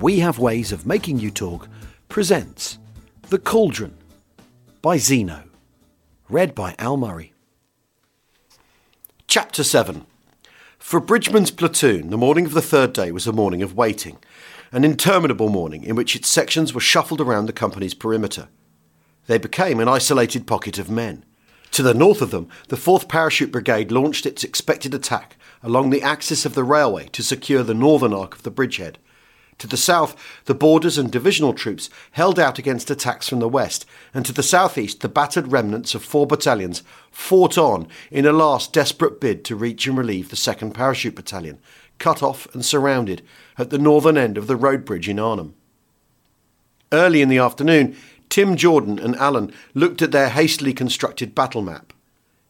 We Have Ways of Making You Talk presents The Cauldron by Zeno. Read by Al Murray. Chapter 7 For Bridgman's platoon, the morning of the third day was a morning of waiting, an interminable morning in which its sections were shuffled around the company's perimeter. They became an isolated pocket of men. To the north of them, the 4th Parachute Brigade launched its expected attack along the axis of the railway to secure the northern arc of the bridgehead to the south, the borders and divisional troops held out against attacks from the west, and to the southeast, the battered remnants of four battalions fought on in a last desperate bid to reach and relieve the 2nd Parachute Battalion, cut off and surrounded at the northern end of the road bridge in Arnhem. Early in the afternoon, Tim Jordan and Allen looked at their hastily constructed battle map.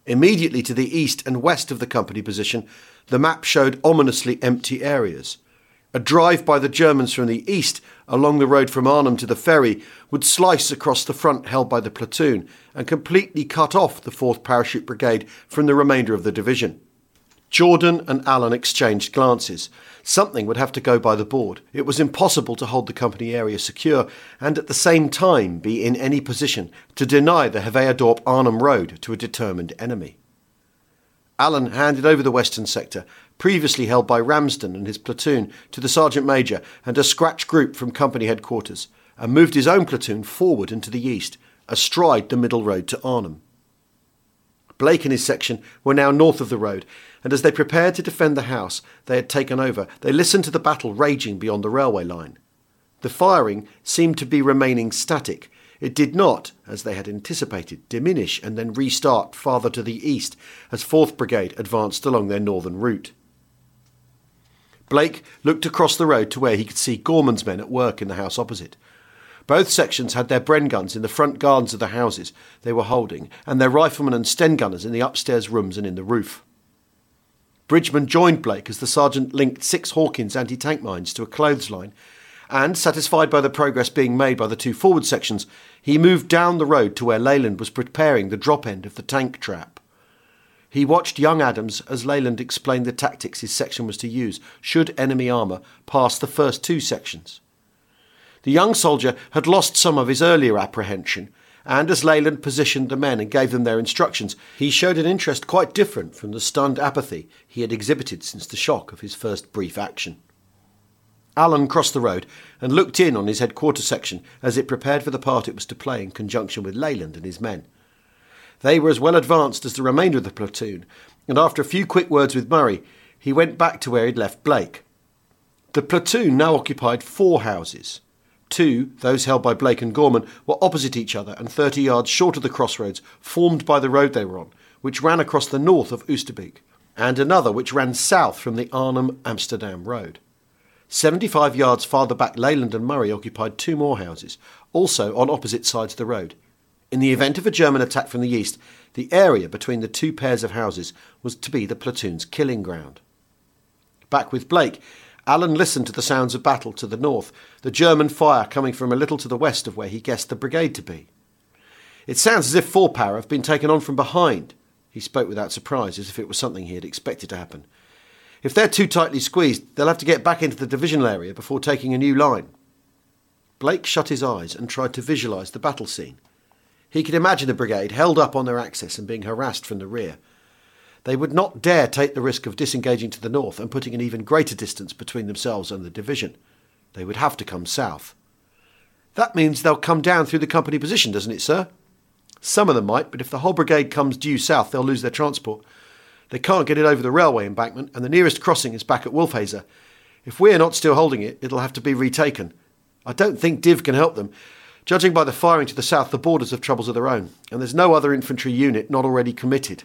Immediately to the east and west of the company position, the map showed ominously empty areas. A drive by the Germans from the east along the road from Arnhem to the ferry would slice across the front held by the platoon and completely cut off the 4th Parachute Brigade from the remainder of the division. Jordan and Allen exchanged glances. Something would have to go by the board. It was impossible to hold the company area secure and at the same time be in any position to deny the Heveadorp Arnhem Road to a determined enemy. Allen handed over the western sector previously held by Ramsden and his platoon, to the sergeant major and a scratch group from company headquarters, and moved his own platoon forward into the east, astride the middle road to Arnhem. Blake and his section were now north of the road, and as they prepared to defend the house they had taken over, they listened to the battle raging beyond the railway line. The firing seemed to be remaining static, it did not, as they had anticipated, diminish and then restart farther to the east as 4th Brigade advanced along their northern route. Blake looked across the road to where he could see Gorman's men at work in the house opposite. Both sections had their Bren guns in the front gardens of the houses they were holding, and their riflemen and Sten gunners in the upstairs rooms and in the roof. Bridgman joined Blake as the sergeant linked six Hawkins anti tank mines to a clothesline, and, satisfied by the progress being made by the two forward sections, he moved down the road to where Leyland was preparing the drop end of the tank trap. He watched young Adams as Leyland explained the tactics his section was to use should enemy armour pass the first two sections. The young soldier had lost some of his earlier apprehension, and as Leyland positioned the men and gave them their instructions, he showed an interest quite different from the stunned apathy he had exhibited since the shock of his first brief action. Allen crossed the road and looked in on his headquarters section as it prepared for the part it was to play in conjunction with Leyland and his men. They were as well advanced as the remainder of the platoon, and after a few quick words with Murray, he went back to where he'd left Blake. The platoon now occupied four houses. Two, those held by Blake and Gorman, were opposite each other and 30 yards short of the crossroads formed by the road they were on, which ran across the north of Oosterbeek, and another which ran south from the Arnhem Amsterdam road. 75 yards farther back, Leyland and Murray occupied two more houses, also on opposite sides of the road. In the event of a German attack from the east, the area between the two pairs of houses was to be the platoon's killing ground. Back with Blake, Allen listened to the sounds of battle to the north, the German fire coming from a little to the west of where he guessed the brigade to be. It sounds as if Four Para have been taken on from behind. He spoke without surprise, as if it was something he had expected to happen. If they're too tightly squeezed, they'll have to get back into the divisional area before taking a new line. Blake shut his eyes and tried to visualise the battle scene. He could imagine the brigade held up on their axis and being harassed from the rear. They would not dare take the risk of disengaging to the north and putting an even greater distance between themselves and the division. They would have to come south. That means they'll come down through the company position, doesn't it, sir? Some of them might, but if the whole brigade comes due south, they'll lose their transport. They can't get it over the railway embankment, and the nearest crossing is back at Wolfheze. If we're not still holding it, it'll have to be retaken. I don't think Div can help them. Judging by the firing to the south, the borders have troubles of their own, and there's no other infantry unit not already committed.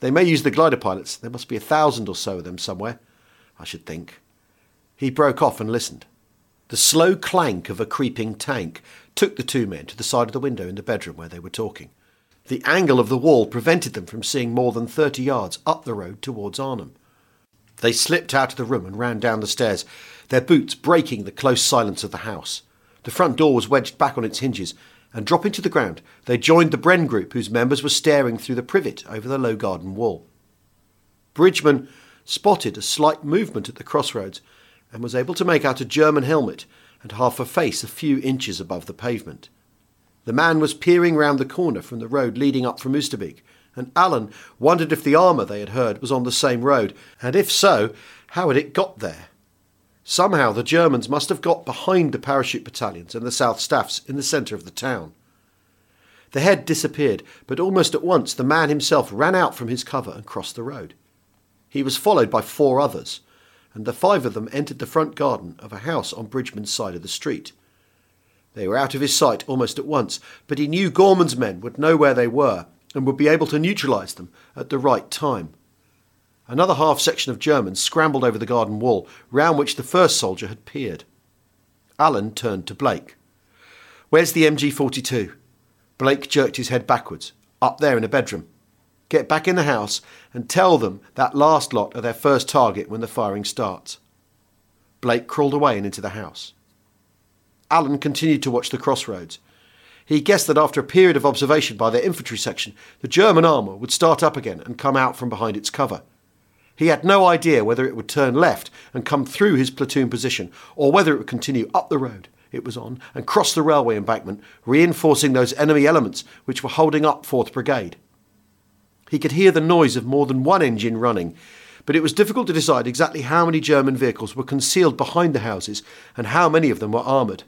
They may use the glider pilots. There must be a thousand or so of them somewhere, I should think. He broke off and listened. The slow clank of a creeping tank took the two men to the side of the window in the bedroom where they were talking. The angle of the wall prevented them from seeing more than thirty yards up the road towards Arnhem. They slipped out of the room and ran down the stairs, their boots breaking the close silence of the house. The front door was wedged back on its hinges, and dropping to the ground, they joined the Bren group whose members were staring through the privet over the low garden wall. Bridgman spotted a slight movement at the crossroads and was able to make out a German helmet and half a face a few inches above the pavement. The man was peering round the corner from the road leading up from Oosterbeek, and Alan wondered if the armour they had heard was on the same road, and if so, how had it got there? Somehow the Germans must have got behind the parachute battalions and the South Staffs in the centre of the town. The head disappeared, but almost at once the man himself ran out from his cover and crossed the road. He was followed by four others, and the five of them entered the front garden of a house on Bridgman's side of the street. They were out of his sight almost at once, but he knew Gorman's men would know where they were and would be able to neutralise them at the right time. Another half section of Germans scrambled over the garden wall, round which the first soldier had peered. Alan turned to Blake. Where's the MG 42? Blake jerked his head backwards. Up there in the bedroom. Get back in the house and tell them that last lot are their first target when the firing starts. Blake crawled away and into the house. Alan continued to watch the crossroads. He guessed that after a period of observation by their infantry section, the German armour would start up again and come out from behind its cover. He had no idea whether it would turn left and come through his platoon position, or whether it would continue up the road it was on and cross the railway embankment, reinforcing those enemy elements which were holding up 4th Brigade. He could hear the noise of more than one engine running, but it was difficult to decide exactly how many German vehicles were concealed behind the houses and how many of them were armoured.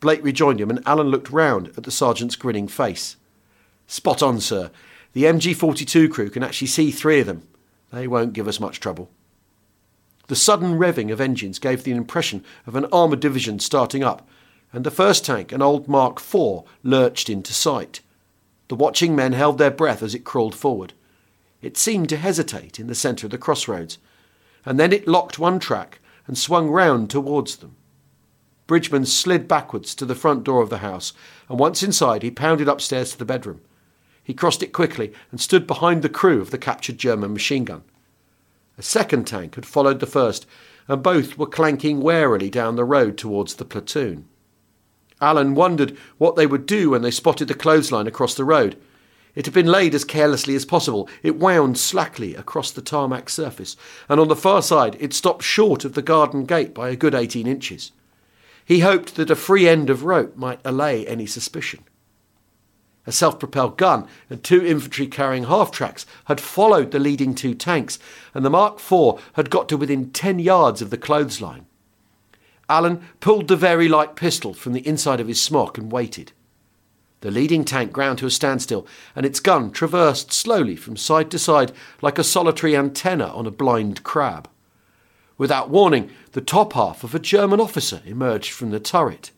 Blake rejoined him, and Alan looked round at the sergeant's grinning face. Spot on, sir. The MG 42 crew can actually see three of them. They won't give us much trouble. The sudden revving of engines gave the impression of an armoured division starting up, and the first tank, an old Mark IV, lurched into sight. The watching men held their breath as it crawled forward. It seemed to hesitate in the centre of the crossroads, and then it locked one track and swung round towards them. Bridgman slid backwards to the front door of the house, and once inside, he pounded upstairs to the bedroom. He crossed it quickly and stood behind the crew of the captured German machine gun. A second tank had followed the first, and both were clanking warily down the road towards the platoon. Alan wondered what they would do when they spotted the clothesline across the road. It had been laid as carelessly as possible. It wound slackly across the tarmac surface, and on the far side it stopped short of the garden gate by a good eighteen inches. He hoped that a free end of rope might allay any suspicion. A self propelled gun and two infantry carrying half tracks had followed the leading two tanks, and the Mark IV had got to within 10 yards of the clothesline. Alan pulled the very light pistol from the inside of his smock and waited. The leading tank ground to a standstill, and its gun traversed slowly from side to side like a solitary antenna on a blind crab. Without warning, the top half of a German officer emerged from the turret.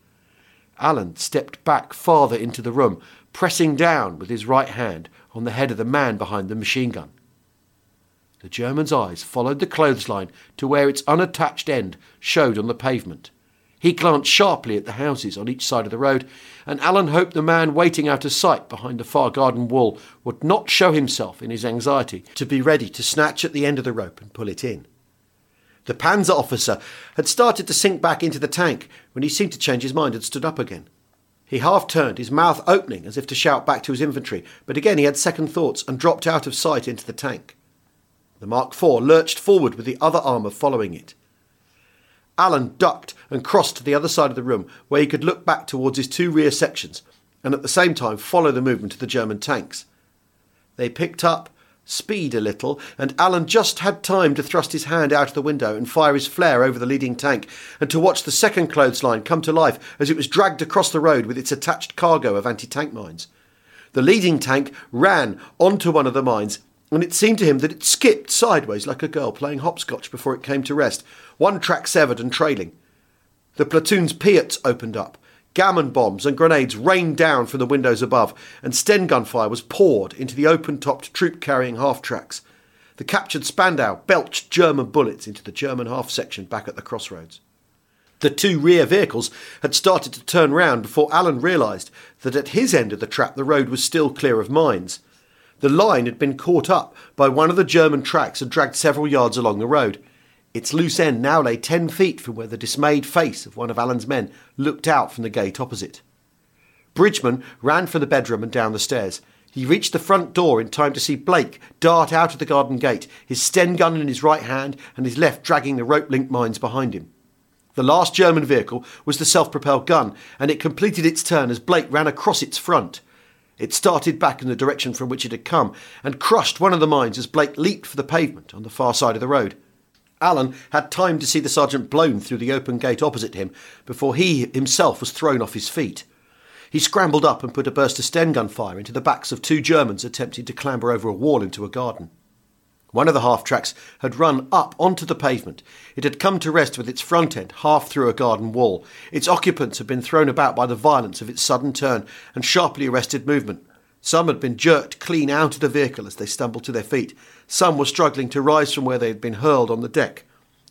Alan stepped back farther into the room, pressing down with his right hand on the head of the man behind the machine gun. The German's eyes followed the clothesline to where its unattached end showed on the pavement. He glanced sharply at the houses on each side of the road, and Alan hoped the man waiting out of sight behind the far garden wall would not show himself in his anxiety to be ready to snatch at the end of the rope and pull it in. The Panzer officer had started to sink back into the tank when he seemed to change his mind and stood up again. He half turned, his mouth opening as if to shout back to his infantry, but again he had second thoughts and dropped out of sight into the tank. The Mark IV lurched forward with the other armour following it. Alan ducked and crossed to the other side of the room where he could look back towards his two rear sections and at the same time follow the movement of the German tanks. They picked up speed a little, and Alan just had time to thrust his hand out of the window and fire his flare over the leading tank, and to watch the second clothesline come to life as it was dragged across the road with its attached cargo of anti tank mines. The leading tank ran onto one of the mines, and it seemed to him that it skipped sideways like a girl playing hopscotch before it came to rest, one track severed and trailing. The platoon's Piats opened up, Gammon bombs and grenades rained down from the windows above, and Sten gunfire was poured into the open topped troop carrying half tracks. The captured Spandau belched German bullets into the German half section back at the crossroads. The two rear vehicles had started to turn round before Alan realised that at his end of the trap the road was still clear of mines. The line had been caught up by one of the German tracks and dragged several yards along the road. Its loose end now lay ten feet from where the dismayed face of one of Alan's men looked out from the gate opposite. Bridgman ran from the bedroom and down the stairs. He reached the front door in time to see Blake dart out of the garden gate, his Sten gun in his right hand and his left dragging the rope linked mines behind him. The last German vehicle was the self propelled gun, and it completed its turn as Blake ran across its front. It started back in the direction from which it had come and crushed one of the mines as Blake leaped for the pavement on the far side of the road. Alan had time to see the sergeant blown through the open gate opposite him before he himself was thrown off his feet. He scrambled up and put a burst of Sten gun fire into the backs of two Germans attempting to clamber over a wall into a garden. One of the half tracks had run up onto the pavement. It had come to rest with its front end half through a garden wall. Its occupants had been thrown about by the violence of its sudden turn and sharply arrested movement. Some had been jerked clean out of the vehicle as they stumbled to their feet. Some were struggling to rise from where they had been hurled on the deck.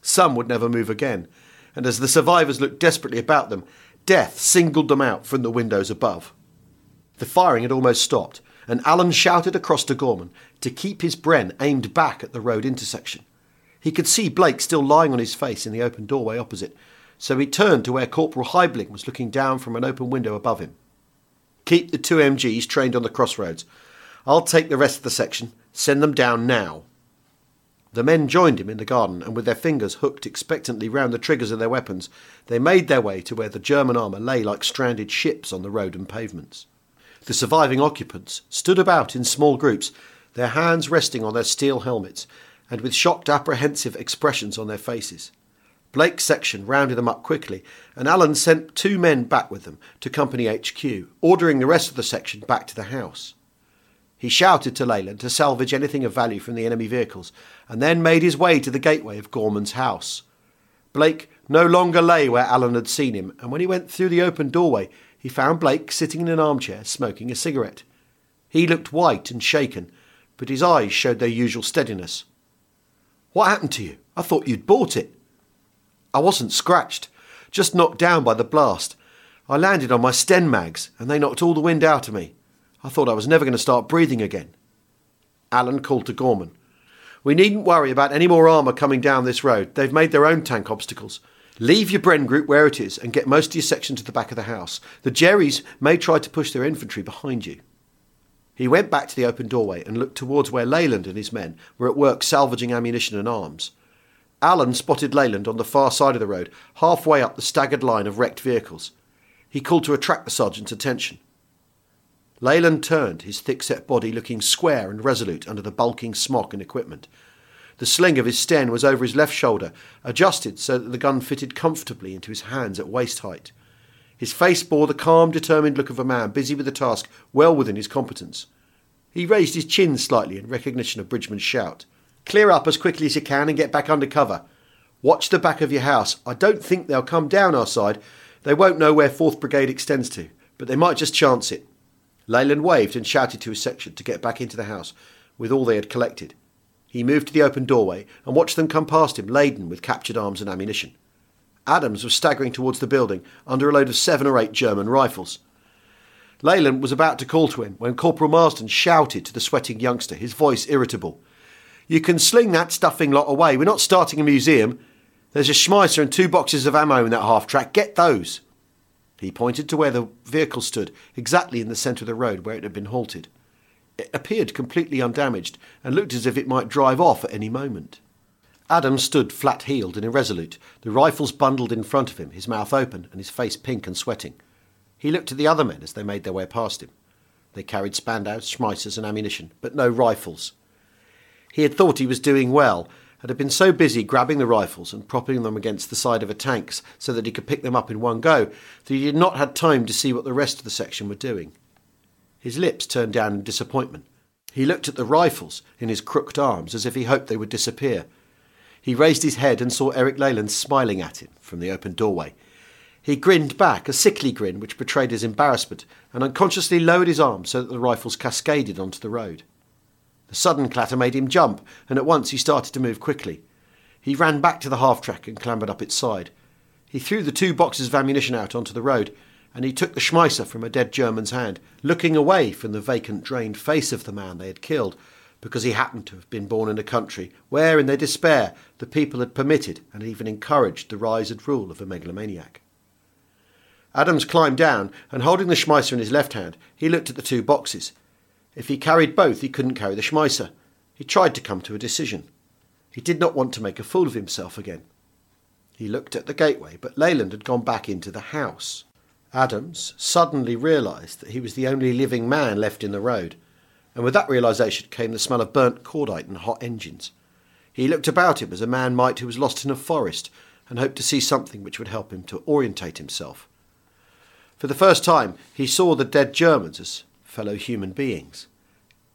Some would never move again. And as the survivors looked desperately about them, death singled them out from the windows above. The firing had almost stopped, and Alan shouted across to Gorman to keep his Bren aimed back at the road intersection. He could see Blake still lying on his face in the open doorway opposite, so he turned to where Corporal Heibling was looking down from an open window above him. Keep the two MGs trained on the crossroads. I'll take the rest of the section. Send them down now. The men joined him in the garden, and with their fingers hooked expectantly round the triggers of their weapons, they made their way to where the German armour lay like stranded ships on the road and pavements. The surviving occupants stood about in small groups, their hands resting on their steel helmets, and with shocked, apprehensive expressions on their faces. Blake's section rounded them up quickly, and Alan sent two men back with them to Company HQ, ordering the rest of the section back to the house. He shouted to Leyland to salvage anything of value from the enemy vehicles, and then made his way to the gateway of Gorman's house. Blake no longer lay where Alan had seen him, and when he went through the open doorway, he found Blake sitting in an armchair smoking a cigarette. He looked white and shaken, but his eyes showed their usual steadiness. What happened to you? I thought you'd bought it. I wasn't scratched, just knocked down by the blast. I landed on my Sten mags, and they knocked all the wind out of me. I thought I was never going to start breathing again. Alan called to Gorman. We needn't worry about any more armour coming down this road. They've made their own tank obstacles. Leave your Bren group where it is and get most of your section to the back of the house. The Jerrys may try to push their infantry behind you. He went back to the open doorway and looked towards where Leyland and his men were at work salvaging ammunition and arms. Alan spotted Leyland on the far side of the road, halfway up the staggered line of wrecked vehicles. He called to attract the sergeant's attention. Leyland turned, his thick-set body looking square and resolute under the bulking smock and equipment. The sling of his Sten was over his left shoulder, adjusted so that the gun fitted comfortably into his hands at waist height. His face bore the calm, determined look of a man busy with a task well within his competence. He raised his chin slightly in recognition of Bridgman's shout. Clear up as quickly as you can and get back under cover. Watch the back of your house. I don't think they'll come down our side. They won't know where 4th Brigade extends to, but they might just chance it. Leyland waved and shouted to his section to get back into the house with all they had collected. He moved to the open doorway and watched them come past him laden with captured arms and ammunition. Adams was staggering towards the building under a load of seven or eight German rifles. Leyland was about to call to him when Corporal Marsden shouted to the sweating youngster, his voice irritable. You can sling that stuffing lot away. We're not starting a museum. There's a Schmeisser and two boxes of ammo in that half track. Get those. He pointed to where the vehicle stood, exactly in the centre of the road where it had been halted. It appeared completely undamaged and looked as if it might drive off at any moment. Adams stood flat heeled and irresolute, the rifles bundled in front of him, his mouth open and his face pink and sweating. He looked at the other men as they made their way past him. They carried Spandaus, Schmeissers, and ammunition, but no rifles. He had thought he was doing well, and had been so busy grabbing the rifles and propping them against the side of a tank so that he could pick them up in one go that he had not had time to see what the rest of the section were doing. His lips turned down in disappointment. He looked at the rifles in his crooked arms as if he hoped they would disappear. He raised his head and saw Eric Leyland smiling at him from the open doorway. He grinned back, a sickly grin which betrayed his embarrassment, and unconsciously lowered his arm so that the rifles cascaded onto the road. The sudden clatter made him jump, and at once he started to move quickly. He ran back to the half track and clambered up its side. He threw the two boxes of ammunition out onto the road, and he took the Schmeisser from a dead German's hand, looking away from the vacant, drained face of the man they had killed, because he happened to have been born in a country where, in their despair, the people had permitted and even encouraged the rise and rule of a megalomaniac. Adams climbed down, and holding the Schmeisser in his left hand, he looked at the two boxes. If he carried both, he couldn't carry the Schmeisser. He tried to come to a decision. He did not want to make a fool of himself again. He looked at the gateway, but Leyland had gone back into the house. Adams suddenly realised that he was the only living man left in the road, and with that realisation came the smell of burnt cordite and hot engines. He looked about him as a man might who was lost in a forest and hoped to see something which would help him to orientate himself. For the first time, he saw the dead Germans as fellow human beings.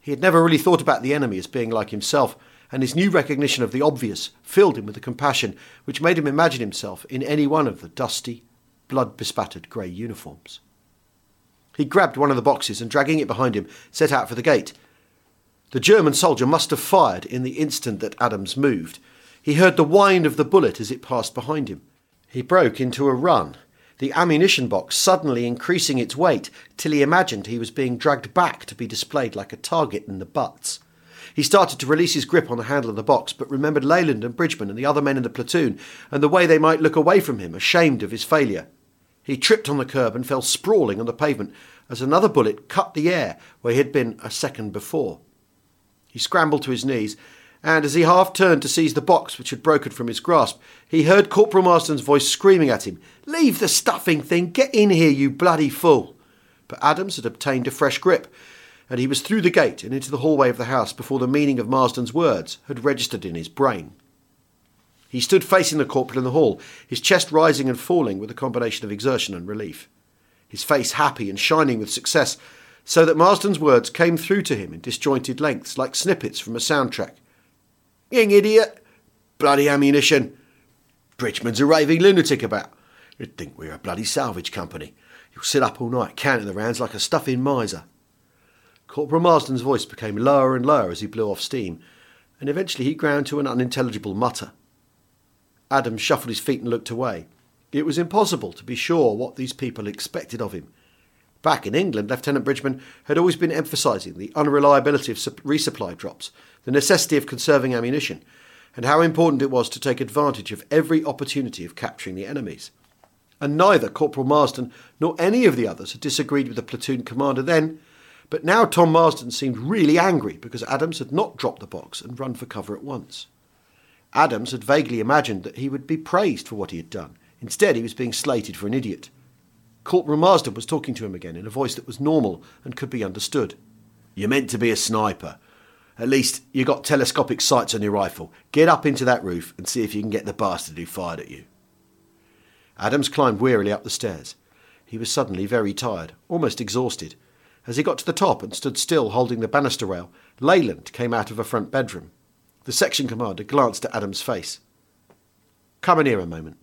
He had never really thought about the enemy as being like himself, and his new recognition of the obvious filled him with a compassion which made him imagine himself in any one of the dusty, blood bespattered grey uniforms. He grabbed one of the boxes and, dragging it behind him, set out for the gate. The German soldier must have fired in the instant that Adams moved. He heard the whine of the bullet as it passed behind him. He broke into a run, the ammunition box suddenly increasing its weight till he imagined he was being dragged back to be displayed like a target in the butts. He started to release his grip on the handle of the box, but remembered Leyland and Bridgman and the other men in the platoon, and the way they might look away from him, ashamed of his failure. He tripped on the curb and fell sprawling on the pavement as another bullet cut the air where he had been a second before. He scrambled to his knees, and as he half turned to seize the box which had broken from his grasp, he heard Corporal Marsden's voice screaming at him, Leave the stuffing thing! Get in here, you bloody fool! But Adams had obtained a fresh grip and he was through the gate and into the hallway of the house before the meaning of Marsden's words had registered in his brain. He stood facing the corporal in the hall, his chest rising and falling with a combination of exertion and relief, his face happy and shining with success, so that Marsden's words came through to him in disjointed lengths like snippets from a soundtrack. Young idiot! Bloody ammunition! Bridgman's a raving lunatic about. You'd think we were a bloody salvage company. You'll sit up all night counting the rounds like a stuffing miser. Corporal Marsden's voice became lower and lower as he blew off steam, and eventually he ground to an unintelligible mutter. Adams shuffled his feet and looked away. It was impossible to be sure what these people expected of him. Back in England, Lieutenant Bridgman had always been emphasising the unreliability of resupply drops, the necessity of conserving ammunition, and how important it was to take advantage of every opportunity of capturing the enemies. And neither Corporal Marsden nor any of the others had disagreed with the platoon commander then, but now Tom Marsden seemed really angry because Adams had not dropped the box and run for cover at once. Adams had vaguely imagined that he would be praised for what he had done. Instead, he was being slated for an idiot. Corporal Marsden was talking to him again in a voice that was normal and could be understood. You're meant to be a sniper. At least you got telescopic sights on your rifle. Get up into that roof and see if you can get the bastard who fired at you. Adams climbed wearily up the stairs. He was suddenly very tired, almost exhausted. As he got to the top and stood still holding the banister rail, Leyland came out of a front bedroom. The section commander glanced at Adam's face. Come in here a moment.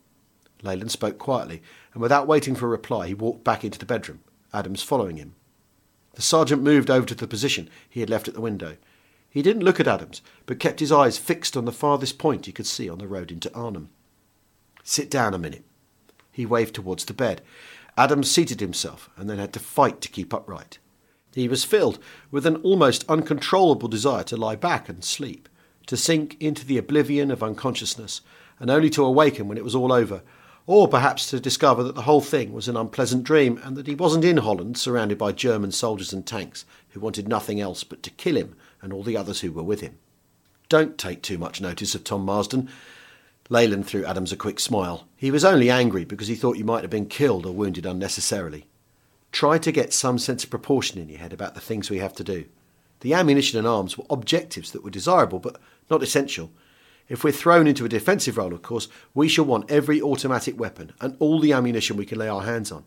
Leyland spoke quietly, and without waiting for a reply, he walked back into the bedroom, Adams following him. The sergeant moved over to the position he had left at the window. He didn't look at Adams, but kept his eyes fixed on the farthest point he could see on the road into Arnhem. Sit down a minute. He waved towards the bed. Adams seated himself and then had to fight to keep upright. He was filled with an almost uncontrollable desire to lie back and sleep, to sink into the oblivion of unconsciousness, and only to awaken when it was all over, or perhaps to discover that the whole thing was an unpleasant dream and that he wasn't in Holland surrounded by German soldiers and tanks who wanted nothing else but to kill him and all the others who were with him. Don't take too much notice of Tom Marsden. Leyland threw Adams a quick smile. He was only angry because he thought you might have been killed or wounded unnecessarily. Try to get some sense of proportion in your head about the things we have to do. The ammunition and arms were objectives that were desirable, but not essential. If we're thrown into a defensive role, of course, we shall want every automatic weapon and all the ammunition we can lay our hands on.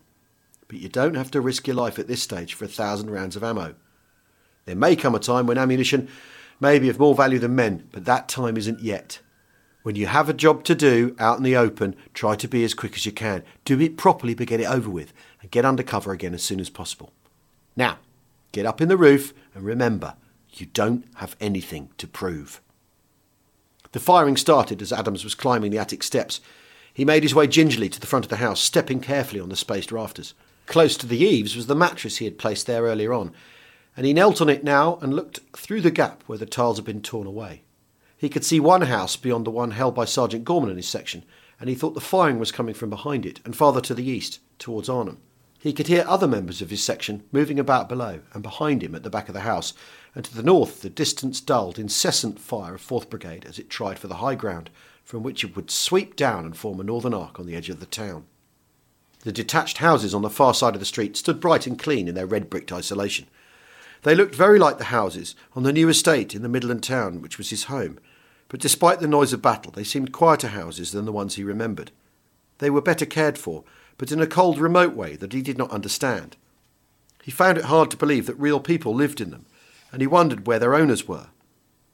But you don't have to risk your life at this stage for a thousand rounds of ammo. There may come a time when ammunition may be of more value than men, but that time isn't yet. When you have a job to do out in the open, try to be as quick as you can. Do it properly, but get it over with and get under cover again as soon as possible. Now, get up in the roof and remember, You don't have anything to prove. The firing started as Adams was climbing the attic steps. He made his way gingerly to the front of the house, stepping carefully on the spaced rafters. Close to the eaves was the mattress he had placed there earlier on, and he knelt on it now and looked through the gap where the tiles had been torn away. He could see one house beyond the one held by Sergeant Gorman and his section, and he thought the firing was coming from behind it and farther to the east, towards Arnhem. He could hear other members of his section moving about below and behind him at the back of the house, and to the north the distance dulled incessant fire of 4th Brigade as it tried for the high ground from which it would sweep down and form a northern arc on the edge of the town. The detached houses on the far side of the street stood bright and clean in their red bricked isolation. They looked very like the houses on the new estate in the Midland town which was his home, but despite the noise of battle, they seemed quieter houses than the ones he remembered. They were better cared for, but in a cold, remote way that he did not understand. He found it hard to believe that real people lived in them, and he wondered where their owners were.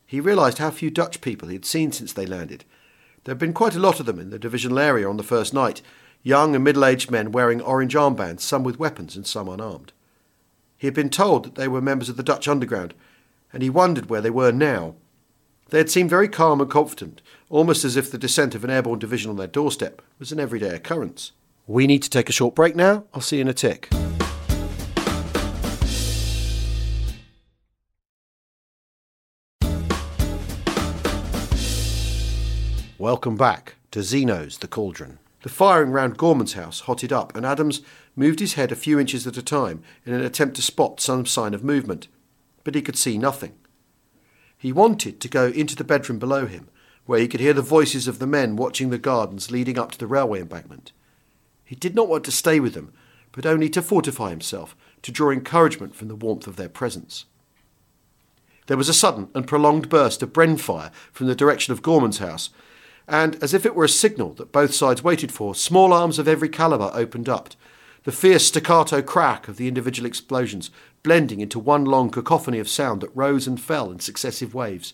He realised how few Dutch people he had seen since they landed. There had been quite a lot of them in the divisional area on the first night, young and middle aged men wearing orange armbands, some with weapons and some unarmed. He had been told that they were members of the Dutch underground, and he wondered where they were now. They had seemed very calm and confident, almost as if the descent of an airborne division on their doorstep was an everyday occurrence. We need to take a short break now. I'll see you in a tick. Welcome back to Zeno's The Cauldron. The firing round Gorman's house hotted up, and Adams moved his head a few inches at a time in an attempt to spot some sign of movement, but he could see nothing. He wanted to go into the bedroom below him, where he could hear the voices of the men watching the gardens leading up to the railway embankment. He did not want to stay with them, but only to fortify himself, to draw encouragement from the warmth of their presence. There was a sudden and prolonged burst of Bren fire from the direction of Gorman's house, and, as if it were a signal that both sides waited for, small arms of every calibre opened up, the fierce staccato crack of the individual explosions blending into one long cacophony of sound that rose and fell in successive waves,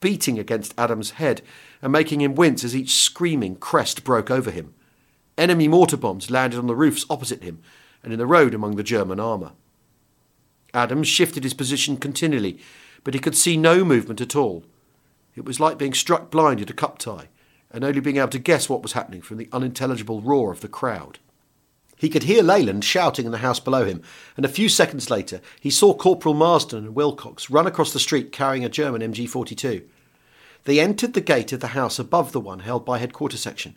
beating against Adam's head and making him wince as each screaming crest broke over him. Enemy mortar bombs landed on the roofs opposite him and in the road among the German armour. Adams shifted his position continually, but he could see no movement at all. It was like being struck blind at a cup tie and only being able to guess what was happening from the unintelligible roar of the crowd. He could hear Leyland shouting in the house below him, and a few seconds later he saw Corporal Marsden and Wilcox run across the street carrying a German MG 42. They entered the gate of the house above the one held by headquarters section.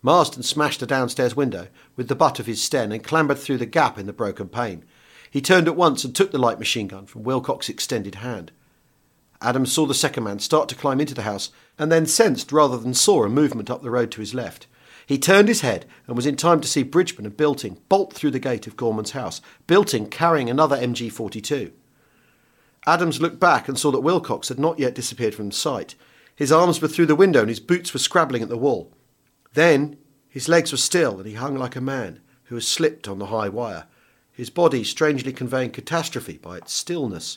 Marsden smashed a downstairs window with the butt of his Sten and clambered through the gap in the broken pane. He turned at once and took the light machine gun from Wilcox's extended hand. Adams saw the second man start to climb into the house and then sensed rather than saw a movement up the road to his left. He turned his head and was in time to see Bridgman and Bilting bolt through the gate of Gorman's house, Bilting carrying another MG 42. Adams looked back and saw that Wilcox had not yet disappeared from sight. His arms were through the window and his boots were scrabbling at the wall. Then his legs were still and he hung like a man who has slipped on the high wire, his body strangely conveying catastrophe by its stillness.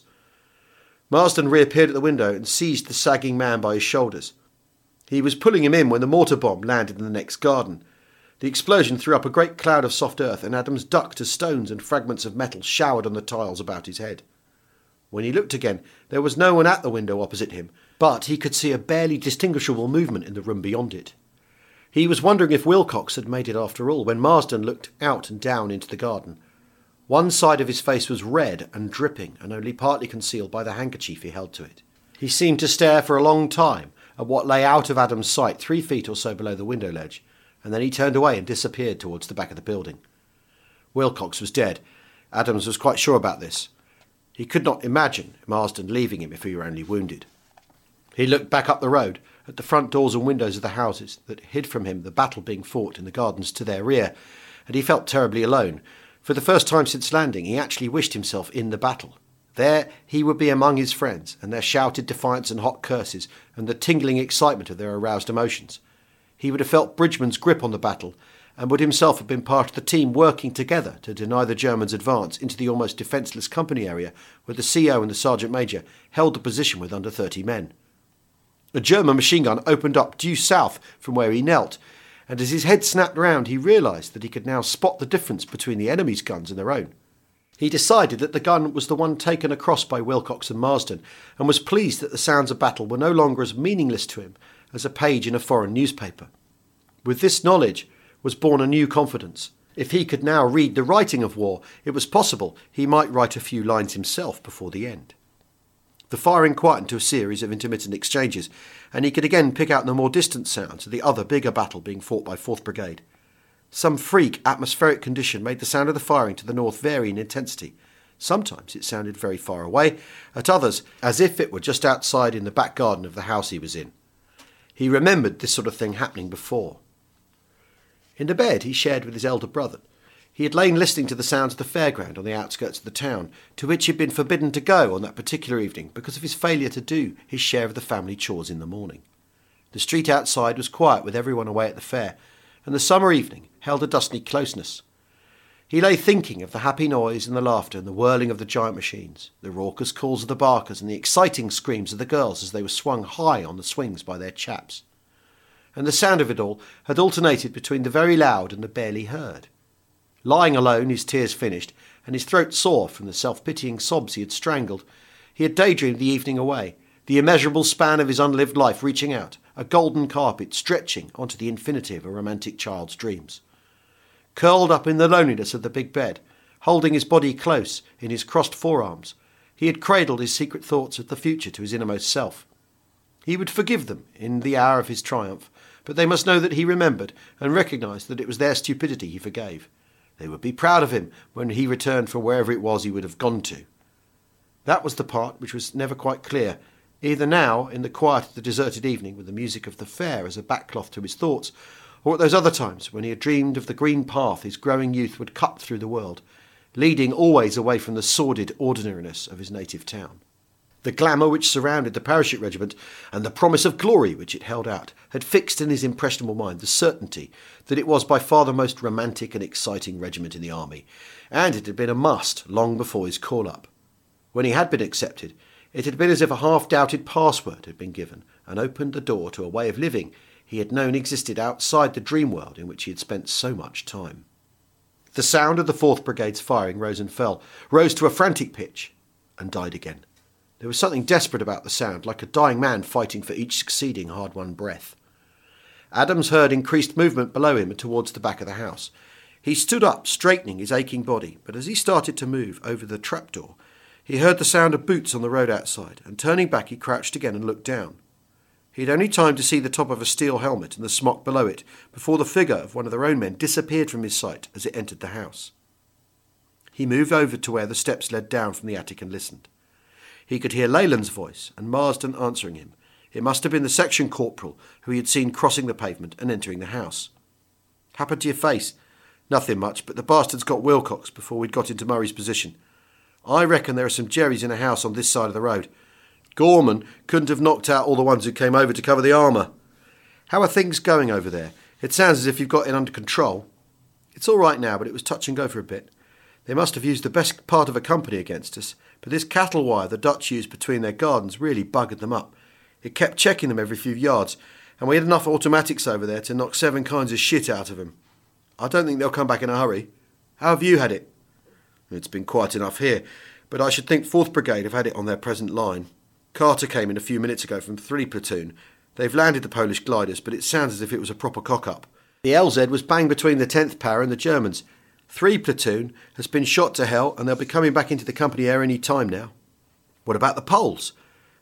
Marsden reappeared at the window and seized the sagging man by his shoulders. He was pulling him in when the mortar bomb landed in the next garden. The explosion threw up a great cloud of soft earth, and Adams ducked as stones and fragments of metal showered on the tiles about his head. When he looked again, there was no one at the window opposite him, but he could see a barely distinguishable movement in the room beyond it. He was wondering if Wilcox had made it after all when Marsden looked out and down into the garden. One side of his face was red and dripping, and only partly concealed by the handkerchief he held to it. He seemed to stare for a long time at what lay out of Adam's sight three feet or so below the window ledge, and then he turned away and disappeared towards the back of the building. Wilcox was dead. Adams was quite sure about this. He could not imagine Marsden leaving him if he were only wounded. He looked back up the road at the front doors and windows of the houses that hid from him the battle being fought in the gardens to their rear, and he felt terribly alone, for the first time since landing, he actually wished himself in the battle. There he would be among his friends, and their shouted defiance and hot curses, and the tingling excitement of their aroused emotions. He would have felt Bridgman's grip on the battle, and would himself have been part of the team working together to deny the Germans' advance into the almost defenceless company area where the CO and the sergeant major held the position with under 30 men. A German machine gun opened up due south from where he knelt, and as his head snapped round, he realised that he could now spot the difference between the enemy's guns and their own. He decided that the gun was the one taken across by Wilcox and Marsden, and was pleased that the sounds of battle were no longer as meaningless to him as a page in a foreign newspaper. With this knowledge was born a new confidence. If he could now read the writing of war, it was possible he might write a few lines himself before the end. The firing quietened to a series of intermittent exchanges, and he could again pick out the more distant sounds of the other bigger battle being fought by 4th Brigade. Some freak atmospheric condition made the sound of the firing to the north vary in intensity. Sometimes it sounded very far away, at others as if it were just outside in the back garden of the house he was in. He remembered this sort of thing happening before. In the bed he shared with his elder brother, he had lain listening to the sounds of the fairground on the outskirts of the town, to which he had been forbidden to go on that particular evening because of his failure to do his share of the family chores in the morning. The street outside was quiet with everyone away at the fair, and the summer evening held a dusty closeness. He lay thinking of the happy noise and the laughter and the whirling of the giant machines, the raucous calls of the barkers and the exciting screams of the girls as they were swung high on the swings by their chaps. And the sound of it all had alternated between the very loud and the barely heard. Lying alone, his tears finished, and his throat sore from the self pitying sobs he had strangled, he had daydreamed the evening away, the immeasurable span of his unlived life reaching out, a golden carpet stretching onto the infinity of a romantic child's dreams. Curled up in the loneliness of the big bed, holding his body close in his crossed forearms, he had cradled his secret thoughts of the future to his innermost self. He would forgive them in the hour of his triumph, but they must know that he remembered and recognized that it was their stupidity he forgave. They would be proud of him when he returned from wherever it was he would have gone to. That was the part which was never quite clear, either now, in the quiet of the deserted evening, with the music of the fair as a backcloth to his thoughts, or at those other times when he had dreamed of the green path his growing youth would cut through the world, leading always away from the sordid ordinariness of his native town. The glamour which surrounded the parachute regiment and the promise of glory which it held out had fixed in his impressionable mind the certainty that it was by far the most romantic and exciting regiment in the army, and it had been a must long before his call up. When he had been accepted, it had been as if a half doubted password had been given and opened the door to a way of living he had known existed outside the dream world in which he had spent so much time. The sound of the 4th Brigade's firing rose and fell, rose to a frantic pitch, and died again. There was something desperate about the sound, like a dying man fighting for each succeeding hard won breath. Adams heard increased movement below him and towards the back of the house. He stood up, straightening his aching body, but as he started to move over the trapdoor, he heard the sound of boots on the road outside, and turning back, he crouched again and looked down. He had only time to see the top of a steel helmet and the smock below it before the figure of one of their own men disappeared from his sight as it entered the house. He moved over to where the steps led down from the attic and listened. He could hear Leyland's voice and Marsden answering him. It must have been the section corporal who he had seen crossing the pavement and entering the house. Happened to your face? Nothing much, but the bastard's got Wilcox before we'd got into Murray's position. I reckon there are some Jerrys in a house on this side of the road. Gorman couldn't have knocked out all the ones who came over to cover the armour. How are things going over there? It sounds as if you've got it under control. It's all right now, but it was touch and go for a bit. They must have used the best part of a company against us, but this cattle wire the Dutch used between their gardens really buggered them up. It kept checking them every few yards, and we had enough automatics over there to knock seven kinds of shit out of them. I don't think they'll come back in a hurry. How have you had it? It's been quiet enough here, but I should think 4th Brigade have had it on their present line. Carter came in a few minutes ago from 3 Platoon. They've landed the Polish gliders, but it sounds as if it was a proper cock up. The LZ was bang between the 10th Para and the Germans. 3 Platoon has been shot to hell, and they'll be coming back into the company air any time now. What about the Poles?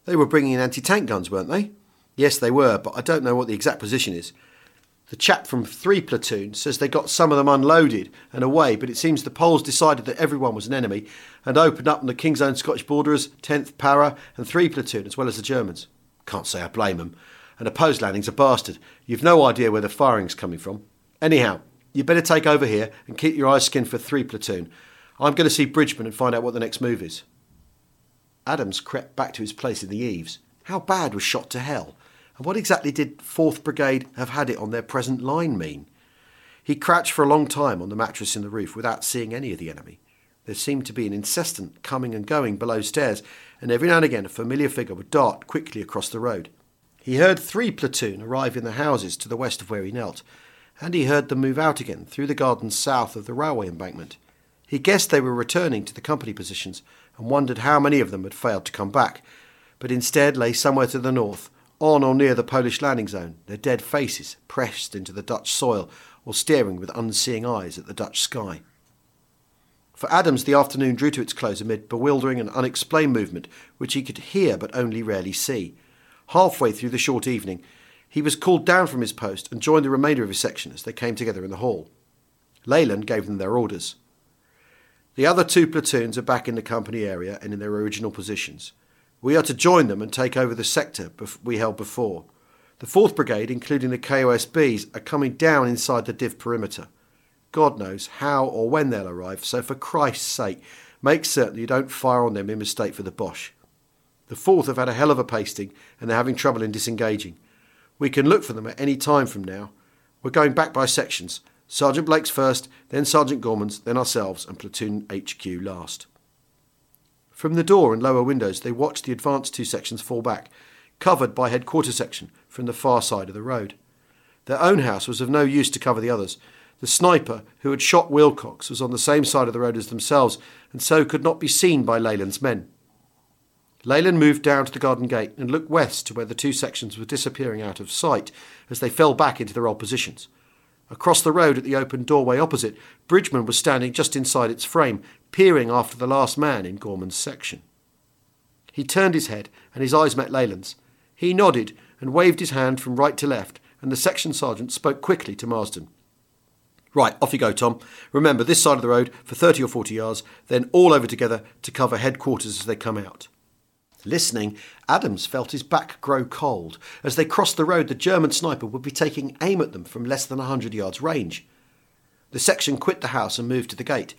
They were bringing in anti tank guns, weren't they? Yes, they were, but I don't know what the exact position is. The chap from 3 Platoon says they got some of them unloaded and away, but it seems the Poles decided that everyone was an enemy and opened up on the King's Own Scottish Borderers, 10th Para, and 3 Platoon, as well as the Germans. Can't say I blame them. And a post landing's a bastard. You've no idea where the firing's coming from. Anyhow, you better take over here and keep your eyes skinned for 3 Platoon. I'm going to see Bridgman and find out what the next move is. Adams crept back to his place in the eaves. How bad was shot to hell? And what exactly did 4th Brigade have had it on their present line mean? He crouched for a long time on the mattress in the roof without seeing any of the enemy. There seemed to be an incessant coming and going below stairs, and every now and again a familiar figure would dart quickly across the road. He heard three platoon arrive in the houses to the west of where he knelt, and he heard them move out again through the gardens south of the railway embankment. He guessed they were returning to the company positions and wondered how many of them had failed to come back, but instead lay somewhere to the north, on or near the Polish landing zone, their dead faces pressed into the Dutch soil or staring with unseeing eyes at the Dutch sky. For Adams, the afternoon drew to its close amid bewildering and unexplained movement which he could hear but only rarely see. Halfway through the short evening, he was called down from his post and joined the remainder of his section as they came together in the hall. Leyland gave them their orders. The other two platoons are back in the company area and in their original positions. We are to join them and take over the sector we held before. The 4th Brigade, including the KOSBs, are coming down inside the div perimeter. God knows how or when they'll arrive, so for Christ's sake, make certain you don't fire on them in mistake for the Boche. The 4th have had a hell of a pasting and they're having trouble in disengaging. We can look for them at any time from now. We're going back by sections. Sergeant Blake's first, then Sergeant Gorman's, then ourselves, and Platoon HQ last. From the door and lower windows, they watched the advanced two sections fall back, covered by headquarters section from the far side of the road. Their own house was of no use to cover the others. The sniper who had shot Wilcox was on the same side of the road as themselves, and so could not be seen by Leyland's men. Leyland moved down to the garden gate and looked west to where the two sections were disappearing out of sight as they fell back into their old positions. Across the road at the open doorway opposite, Bridgman was standing just inside its frame, peering after the last man in Gorman's section. He turned his head, and his eyes met Leyland's. He nodded and waved his hand from right to left, and the section sergeant spoke quickly to Marsden. Right, off you go, Tom. Remember, this side of the road for 30 or 40 yards, then all over together to cover headquarters as they come out. Listening, Adams felt his back grow cold. As they crossed the road, the German sniper would be taking aim at them from less than a hundred yards range. The section quit the house and moved to the gate.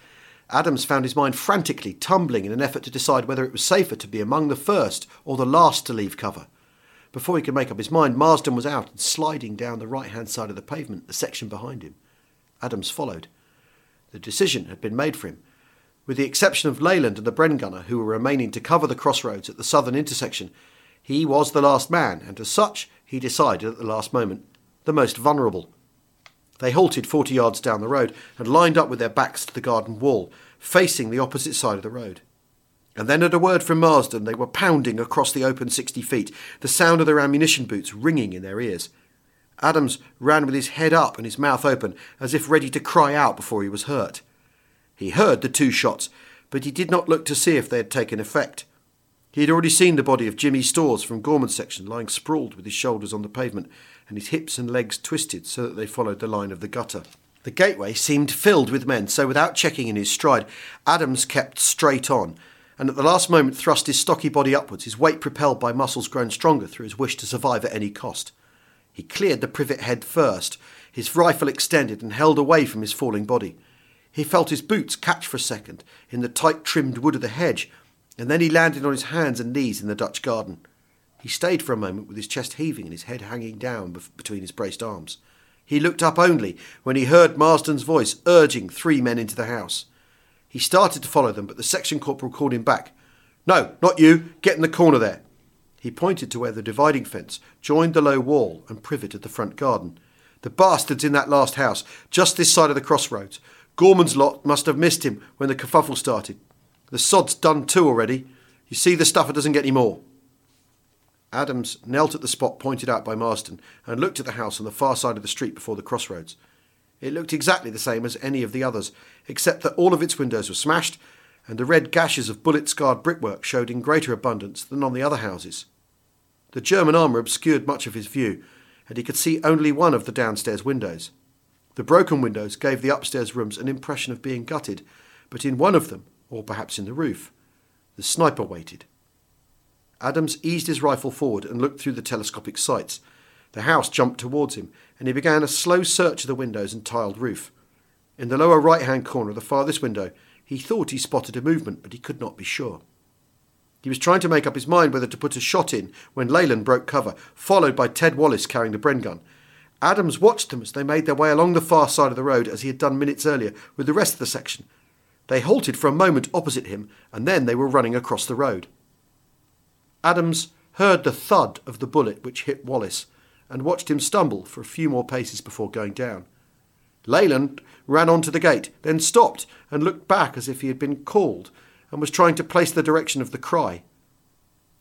Adams found his mind frantically tumbling in an effort to decide whether it was safer to be among the first or the last to leave cover. Before he could make up his mind, Marsden was out and sliding down the right hand side of the pavement, the section behind him. Adams followed. The decision had been made for him. With the exception of Leyland and the Bren gunner, who were remaining to cover the crossroads at the southern intersection, he was the last man, and as such, he decided at the last moment, the most vulnerable. They halted forty yards down the road and lined up with their backs to the garden wall, facing the opposite side of the road. And then, at a word from Marsden, they were pounding across the open sixty feet, the sound of their ammunition boots ringing in their ears. Adams ran with his head up and his mouth open, as if ready to cry out before he was hurt. He heard the two shots, but he did not look to see if they had taken effect. He had already seen the body of Jimmy Stores from Gorman's section lying sprawled with his shoulders on the pavement and his hips and legs twisted so that they followed the line of the gutter. The gateway seemed filled with men, so without checking in his stride, Adams kept straight on, and at the last moment thrust his stocky body upwards, his weight propelled by muscles grown stronger through his wish to survive at any cost. He cleared the privet head first, his rifle extended and held away from his falling body. He felt his boots catch for a second in the tight trimmed wood of the hedge, and then he landed on his hands and knees in the Dutch garden. He stayed for a moment with his chest heaving and his head hanging down between his braced arms. He looked up only when he heard Marsden's voice urging three men into the house. He started to follow them, but the section corporal called him back. No, not you. Get in the corner there. He pointed to where the dividing fence joined the low wall and privet the front garden. The bastards in that last house, just this side of the crossroads, Gorman's lot must have missed him when the kerfuffle started. The sod's done too already. You see, the stuffer doesn't get any more. Adams knelt at the spot pointed out by Marsden and looked at the house on the far side of the street before the crossroads. It looked exactly the same as any of the others, except that all of its windows were smashed, and the red gashes of bullet scarred brickwork showed in greater abundance than on the other houses. The German armour obscured much of his view, and he could see only one of the downstairs windows. The broken windows gave the upstairs rooms an impression of being gutted, but in one of them, or perhaps in the roof, the sniper waited. Adams eased his rifle forward and looked through the telescopic sights. The house jumped towards him, and he began a slow search of the windows and tiled roof. In the lower right hand corner of the farthest window, he thought he spotted a movement, but he could not be sure. He was trying to make up his mind whether to put a shot in when Leyland broke cover, followed by Ted Wallace carrying the Bren gun, Adams watched them as they made their way along the far side of the road as he had done minutes earlier with the rest of the section. They halted for a moment opposite him, and then they were running across the road. Adams heard the thud of the bullet which hit Wallace, and watched him stumble for a few more paces before going down. Leyland ran on to the gate, then stopped and looked back as if he had been called and was trying to place the direction of the cry.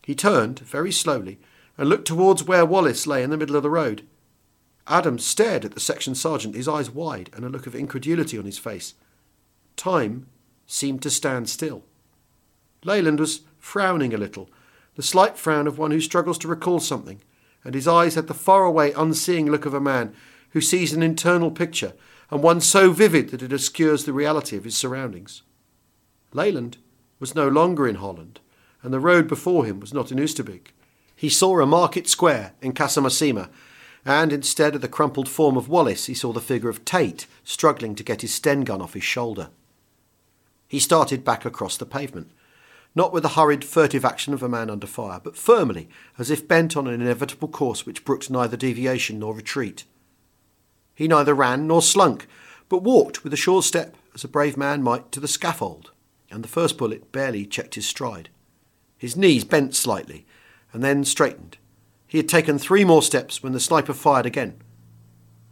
He turned very slowly and looked towards where Wallace lay in the middle of the road. Adams stared at the section sergeant, his eyes wide and a look of incredulity on his face. Time seemed to stand still. Leyland was frowning a little, the slight frown of one who struggles to recall something, and his eyes had the far-away, unseeing look of a man who sees an internal picture, and one so vivid that it obscures the reality of his surroundings. Leyland was no longer in Holland, and the road before him was not in Oosterbeek. He saw a market square in Casamassima, and instead of the crumpled form of Wallace, he saw the figure of Tate struggling to get his Sten gun off his shoulder. He started back across the pavement, not with the hurried, furtive action of a man under fire, but firmly, as if bent on an inevitable course which brooked neither deviation nor retreat. He neither ran nor slunk, but walked with a sure step, as a brave man might to the scaffold, and the first bullet barely checked his stride. His knees bent slightly, and then straightened. He had taken three more steps when the sniper fired again.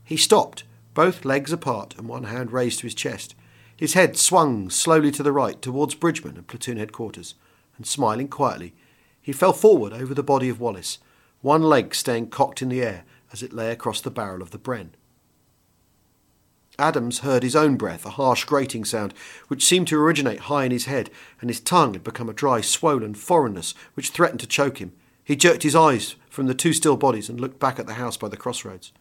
He stopped, both legs apart and one hand raised to his chest. His head swung slowly to the right towards Bridgman and platoon headquarters, and smiling quietly, he fell forward over the body of Wallace, one leg staying cocked in the air as it lay across the barrel of the Bren. Adams heard his own breath, a harsh grating sound, which seemed to originate high in his head, and his tongue had become a dry, swollen foreignness which threatened to choke him. He jerked his eyes from the two still bodies and looked back at the house by the crossroads.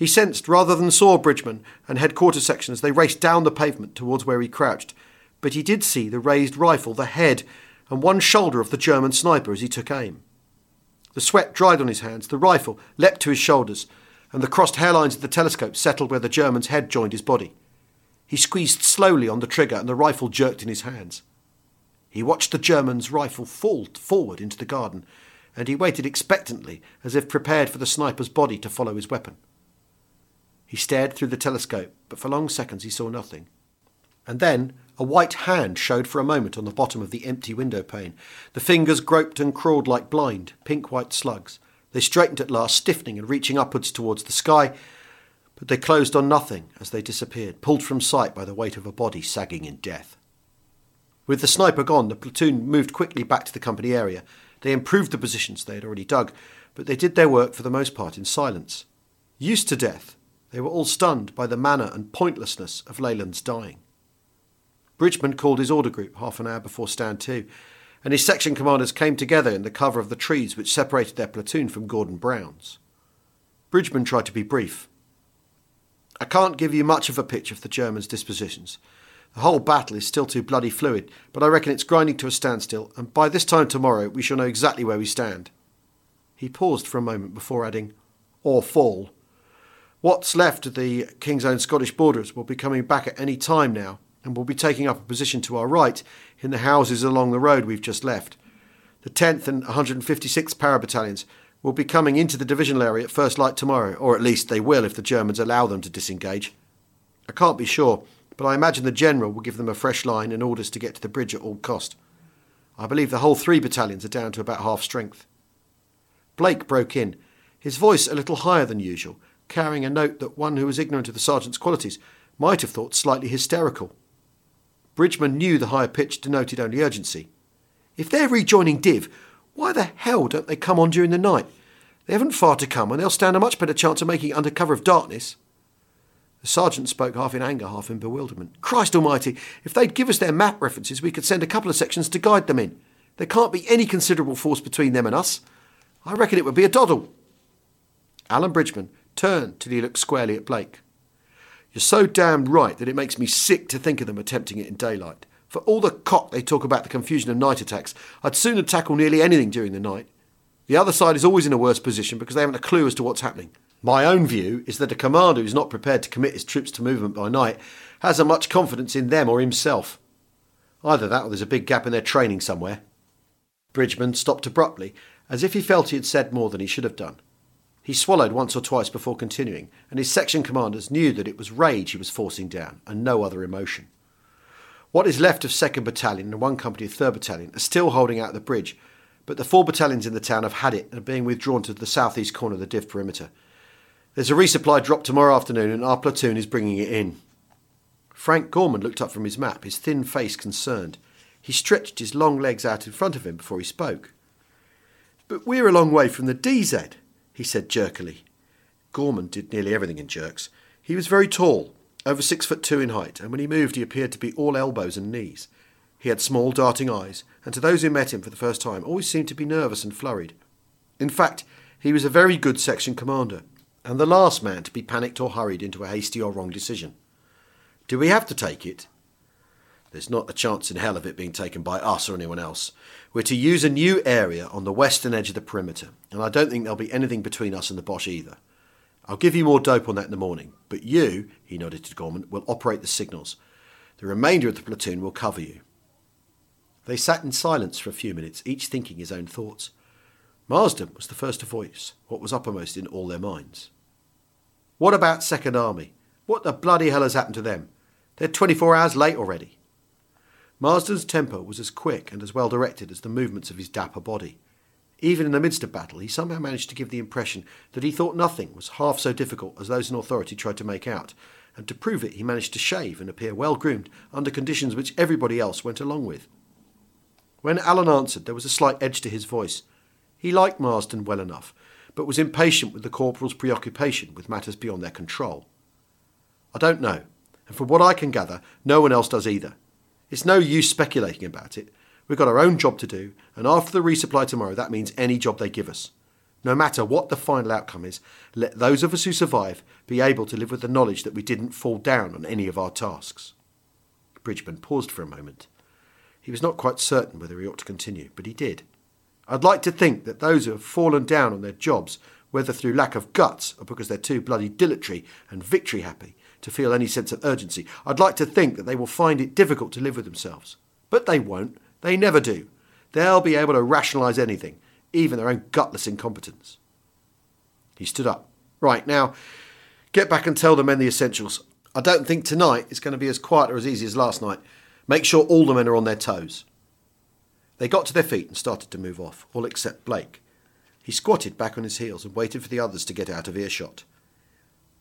He sensed rather than saw Bridgman and headquarters section as they raced down the pavement towards where he crouched, but he did see the raised rifle, the head, and one shoulder of the German sniper as he took aim. The sweat dried on his hands, the rifle leapt to his shoulders, and the crossed hairlines of the telescope settled where the German's head joined his body. He squeezed slowly on the trigger and the rifle jerked in his hands. He watched the German's rifle fall forward into the garden, and he waited expectantly as if prepared for the sniper's body to follow his weapon. He stared through the telescope, but for long seconds he saw nothing. And then a white hand showed for a moment on the bottom of the empty window pane. The fingers groped and crawled like blind, pink white slugs. They straightened at last, stiffening and reaching upwards towards the sky, but they closed on nothing as they disappeared, pulled from sight by the weight of a body sagging in death. With the sniper gone, the platoon moved quickly back to the company area. They improved the positions they had already dug, but they did their work for the most part in silence. Used to death, they were all stunned by the manner and pointlessness of Leyland's dying. Bridgman called his order group half an hour before stand two, and his section commanders came together in the cover of the trees which separated their platoon from Gordon Brown's. Bridgman tried to be brief. I can't give you much of a picture of the Germans' dispositions. The whole battle is still too bloody fluid, but I reckon it's grinding to a standstill, and by this time tomorrow we shall know exactly where we stand. He paused for a moment before adding, or fall. What's left of the King's Own Scottish borderers will be coming back at any time now, and will be taking up a position to our right in the houses along the road we've just left. The 10th and 156th Para Battalions will be coming into the divisional area at first light tomorrow, or at least they will if the Germans allow them to disengage. I can't be sure, but I imagine the General will give them a fresh line and orders to get to the bridge at all cost. I believe the whole three battalions are down to about half strength. Blake broke in, his voice a little higher than usual, carrying a note that one who was ignorant of the sergeant's qualities might have thought slightly hysterical. Bridgman knew the higher pitch denoted only urgency. If they're rejoining Div, why the hell don't they come on during the night? They haven't far to come, and they'll stand a much better chance of making it under cover of darkness. The sergeant spoke half in anger, half in bewilderment. Christ almighty, if they'd give us their map references, we could send a couple of sections to guide them in. There can't be any considerable force between them and us. I reckon it would be a doddle. Alan Bridgman turned till he looked squarely at Blake. You're so damned right that it makes me sick to think of them attempting it in daylight. For all the cock they talk about the confusion of night attacks, I'd sooner tackle nearly anything during the night. The other side is always in a worse position because they haven't a clue as to what's happening. My own view is that a commander who's not prepared to commit his troops to movement by night has as much confidence in them or himself. Either that or there's a big gap in their training somewhere. Bridgman stopped abruptly, as if he felt he had said more than he should have done. He swallowed once or twice before continuing, and his section commanders knew that it was rage he was forcing down, and no other emotion. What is left of 2nd Battalion and one company of 3rd Battalion are still holding out the bridge, but the four battalions in the town have had it and are being withdrawn to the southeast corner of the Div perimeter. There's a resupply drop tomorrow afternoon, and our platoon is bringing it in. Frank Gorman looked up from his map, his thin face concerned. He stretched his long legs out in front of him before he spoke. But we're a long way from the DZ, he said jerkily. Gorman did nearly everything in jerks. He was very tall, over six foot two in height, and when he moved he appeared to be all elbows and knees. He had small, darting eyes, and to those who met him for the first time always seemed to be nervous and flurried. In fact, he was a very good section commander, and the last man to be panicked or hurried into a hasty or wrong decision. Do we have to take it? There's not a chance in hell of it being taken by us or anyone else. We're to use a new area on the western edge of the perimeter, and I don't think there'll be anything between us and the Boche either. I'll give you more dope on that in the morning, but you, he nodded to Gorman, will operate the signals. The remainder of the platoon will cover you. They sat in silence for a few minutes, each thinking his own thoughts. Marsden was the first to voice what was uppermost in all their minds. What about Second Army? What the bloody hell has happened to them? They're 24 hours late already. Marsden's temper was as quick and as well directed as the movements of his dapper body. Even in the midst of battle, he somehow managed to give the impression that he thought nothing was half so difficult as those in authority tried to make out, and to prove it, he managed to shave and appear well groomed under conditions which everybody else went along with. When Alan answered, there was a slight edge to his voice. He liked Marsden well enough, but was impatient with the corporal's preoccupation with matters beyond their control. I don't know, and from what I can gather, no one else does either. It's no use speculating about it. We've got our own job to do, and after the resupply tomorrow, that means any job they give us. No matter what the final outcome is, let those of us who survive be able to live with the knowledge that we didn't fall down on any of our tasks. Bridgman paused for a moment. He was not quite certain whether he ought to continue, but he did. I'd like to think that those who have fallen down on their jobs, whether through lack of guts or because they're too bloody dilatory and victory happy to feel any sense of urgency, I'd like to think that they will find it difficult to live with themselves. But they won't, they never do. They'll be able to rationalise anything, even their own gutless incompetence. He stood up. Right, now, get back and tell the men the essentials. I don't think tonight is going to be as quiet or as easy as last night. Make sure all the men are on their toes. They got to their feet and started to move off, all except Blake. He squatted back on his heels and waited for the others to get out of earshot.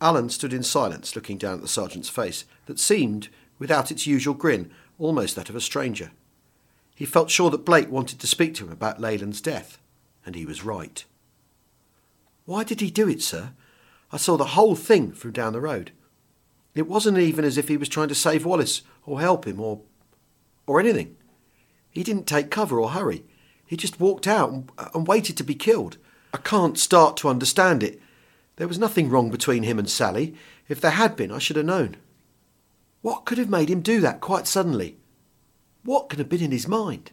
Alan stood in silence, looking down at the sergeant's face, that seemed, without its usual grin, almost that of a stranger. He felt sure that Blake wanted to speak to him about Leyland's death, and he was right. Why did he do it, sir? I saw the whole thing from down the road. It wasn't even as if he was trying to save Wallace or help him or or anything. He didn't take cover or hurry. He just walked out and, and waited to be killed. I can't start to understand it. There was nothing wrong between him and Sally. If there had been, I should have known. What could have made him do that quite suddenly? What could have been in his mind?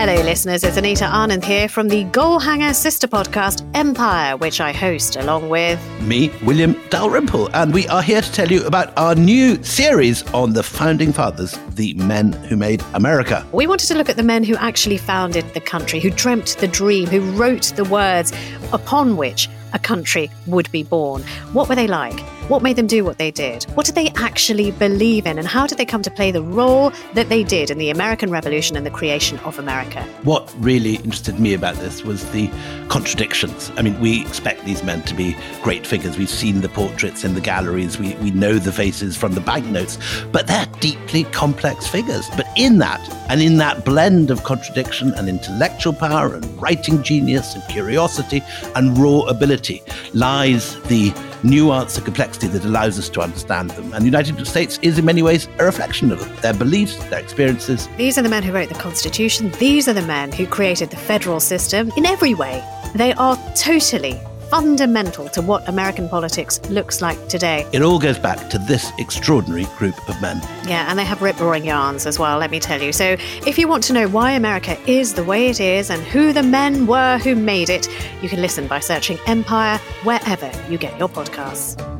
Hello, listeners. It's Anita Anand here from the Goalhanger sister podcast, Empire, which I host along with me, William Dalrymple, and we are here to tell you about our new series on the founding fathers, the men who made America. We wanted to look at the men who actually founded the country, who dreamt the dream, who wrote the words upon which a country would be born. What were they like? What made them do what they did? What did they actually believe in? And how did they come to play the role that they did in the American Revolution and the creation of America? What really interested me about this was the contradictions. I mean, we expect these men to be great figures. We've seen the portraits in the galleries, we, we know the faces from the banknotes, but they're deeply complex figures. But in that, and in that blend of contradiction and intellectual power and writing genius and curiosity and raw ability lies the nuance and complexity that allows us to understand them. And the United States is, in many ways, a reflection of them, their beliefs, their experiences. These are the men who wrote the Constitution. These are the men who created the federal system in every way. They are totally fundamental to what American politics looks like today. It all goes back to this extraordinary group of men. Yeah, and they have rip roaring yarns as well, let me tell you. So if you want to know why America is the way it is and who the men were who made it, you can listen by searching Empire wherever you get your podcasts.